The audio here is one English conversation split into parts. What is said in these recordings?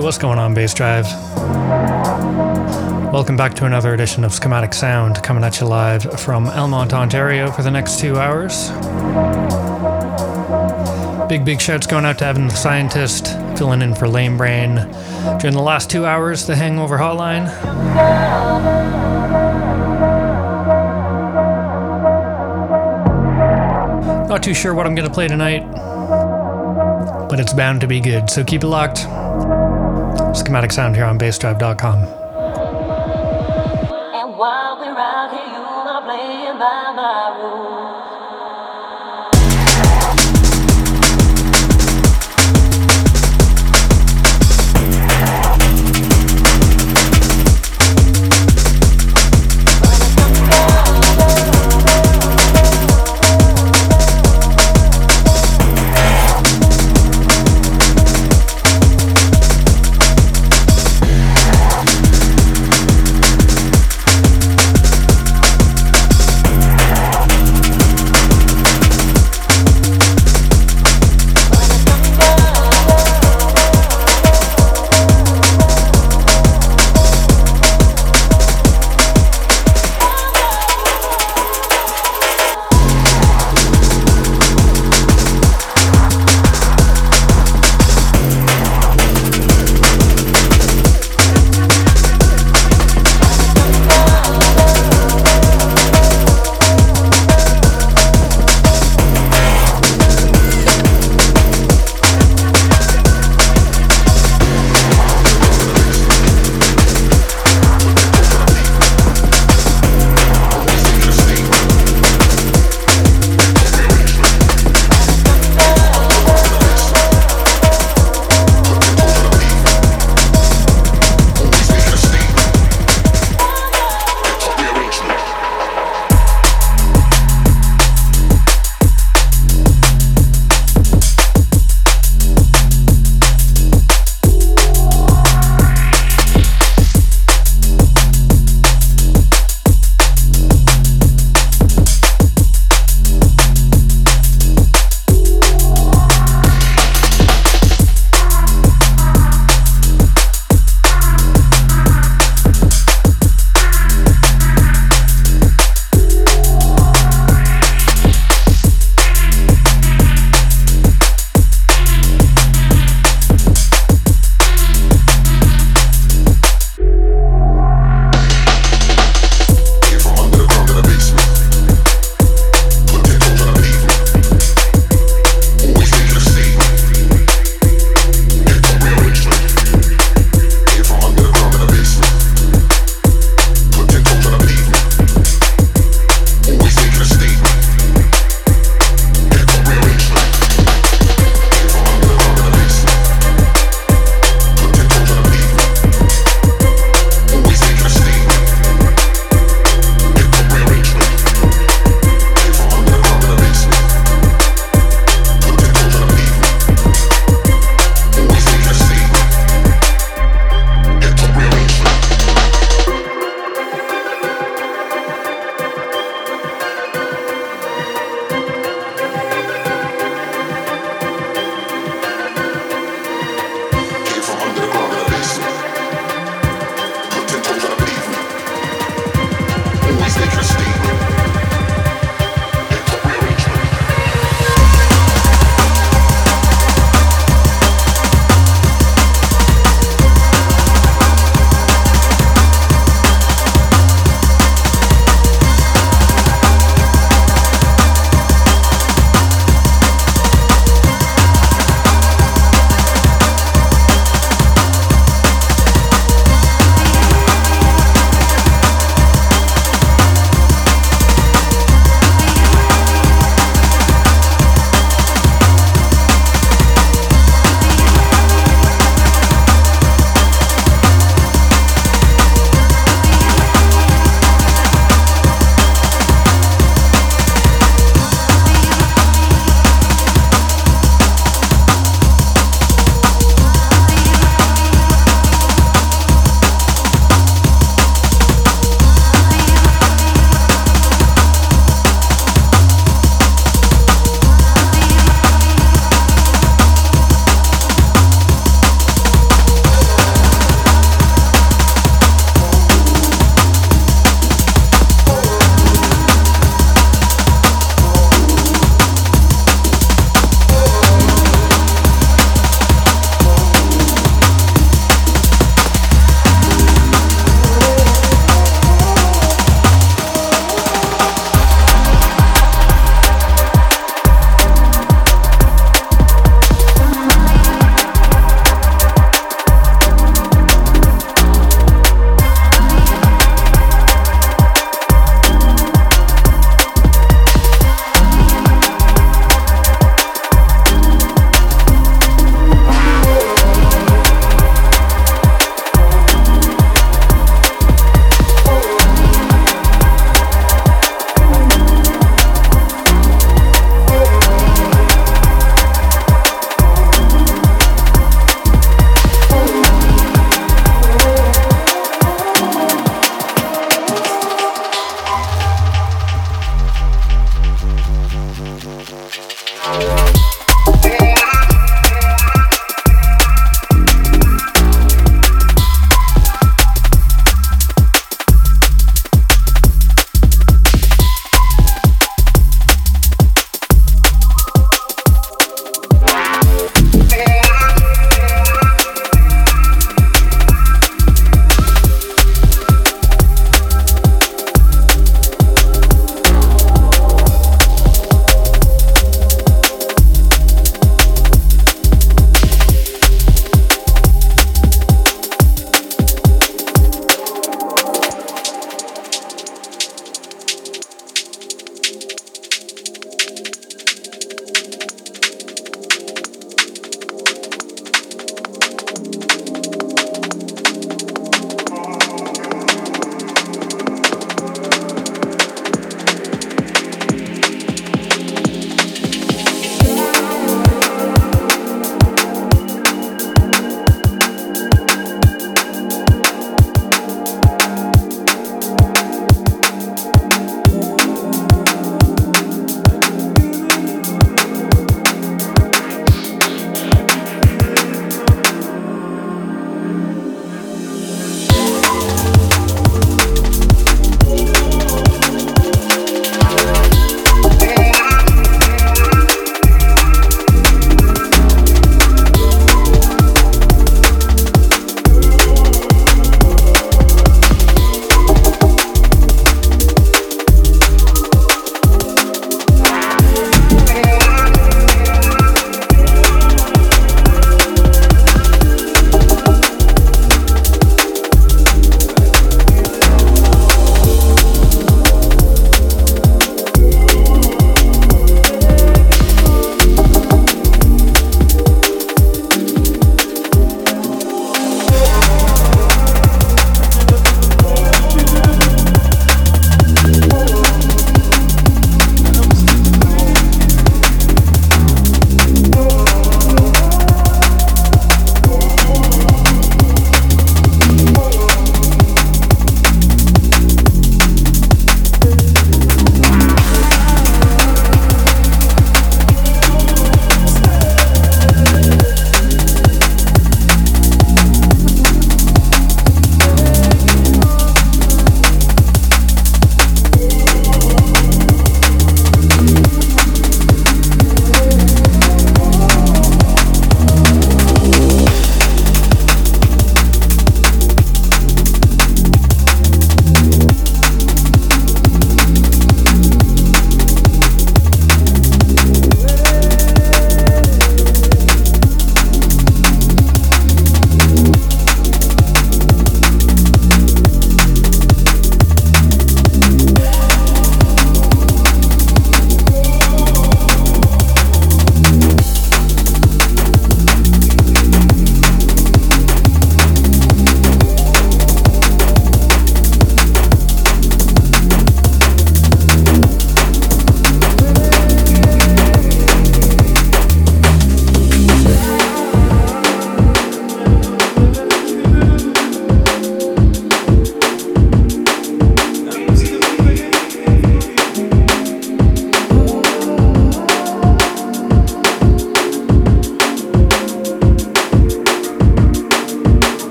What's going on, Bassdrive? Welcome back to another edition of Schematic Sound, coming at you live from Elmont, Ontario for the next two hours. Big, big shouts going out to Evan the Scientist, filling in for Lame Brain. During the last two hours, the Hangover Hotline. Not too sure what I'm going to play tonight, but it's bound to be good, so keep it locked. Schematic Sound here on bassdrive.com.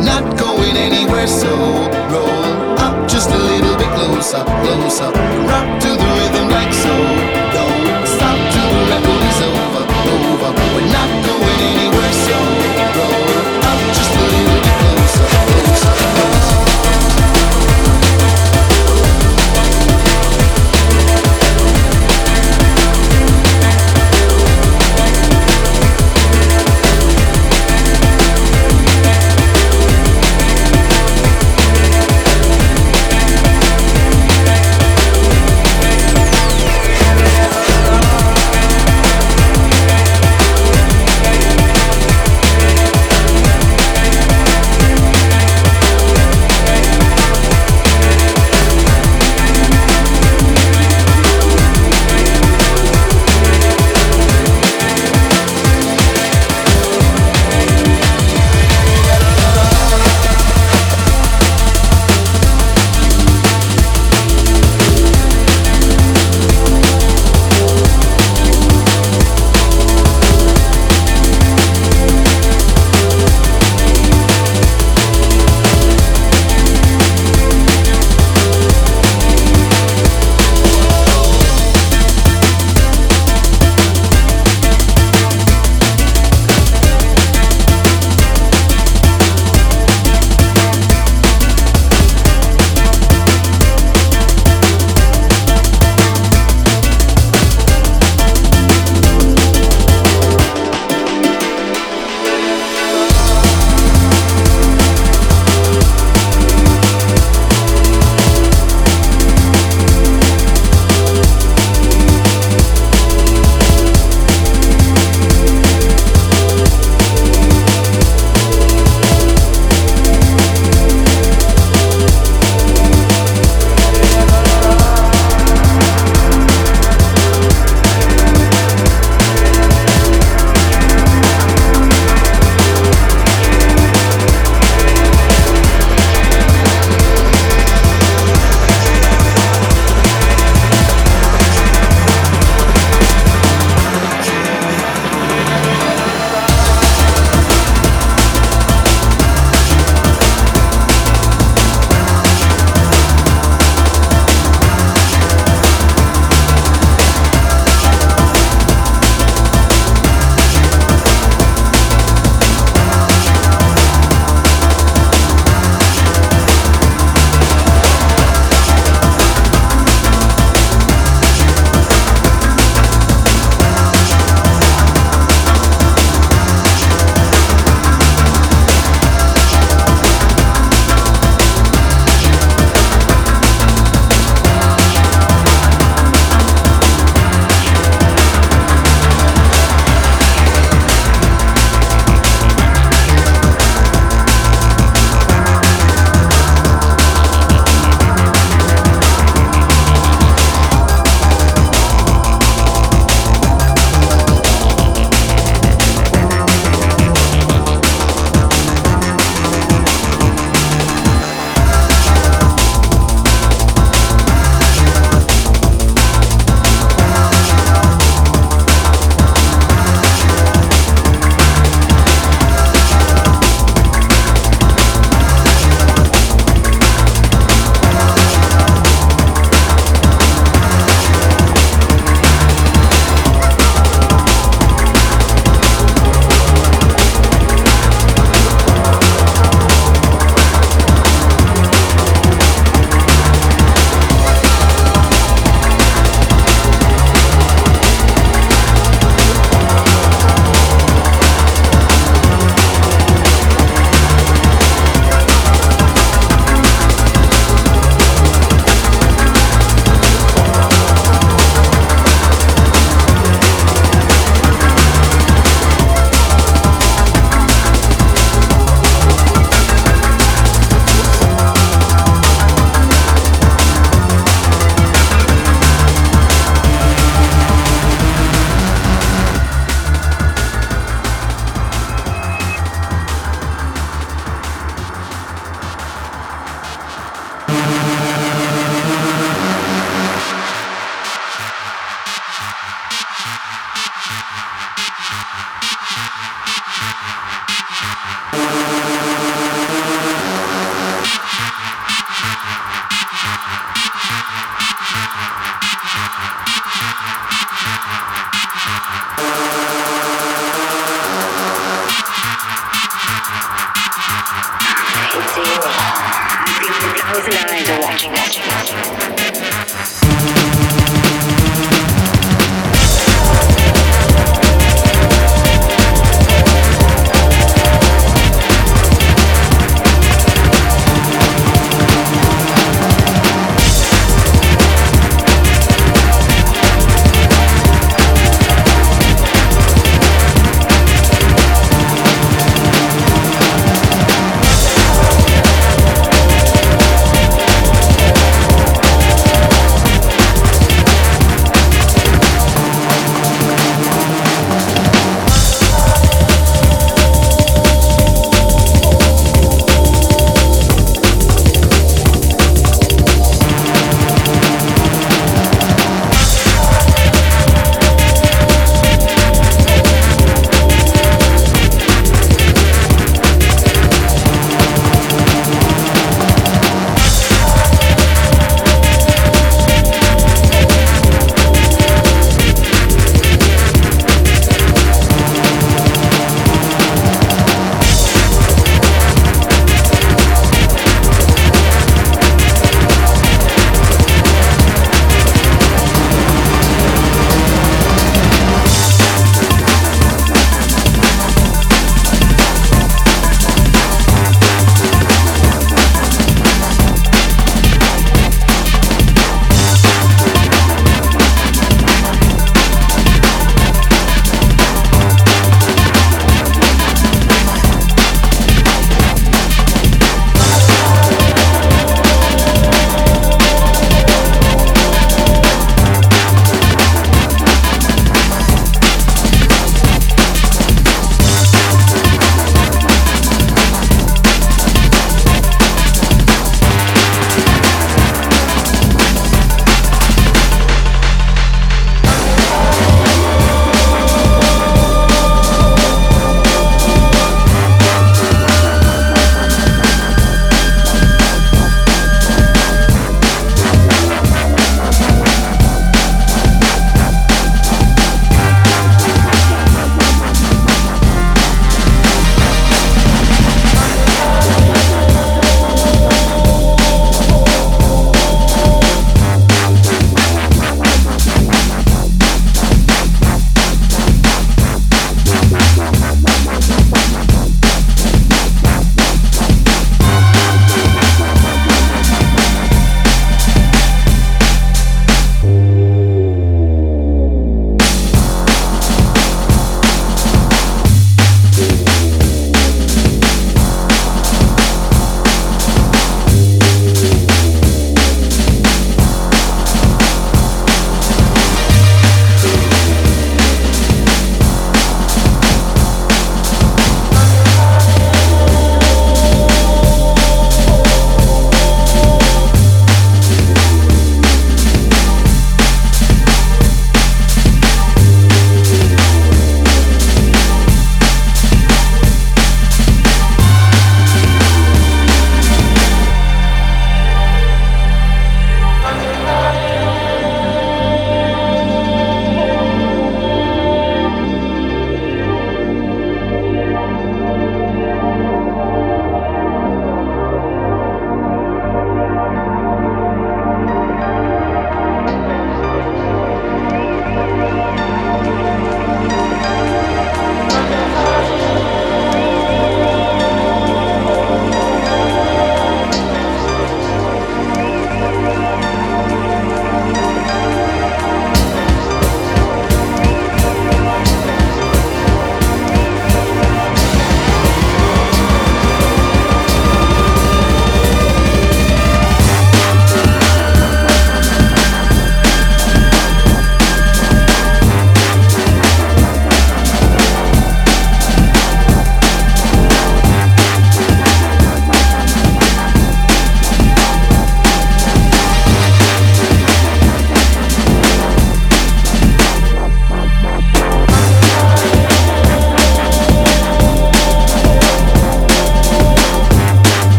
not going anywhere, so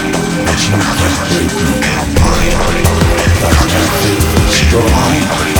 Ear, but you can't break me. Got my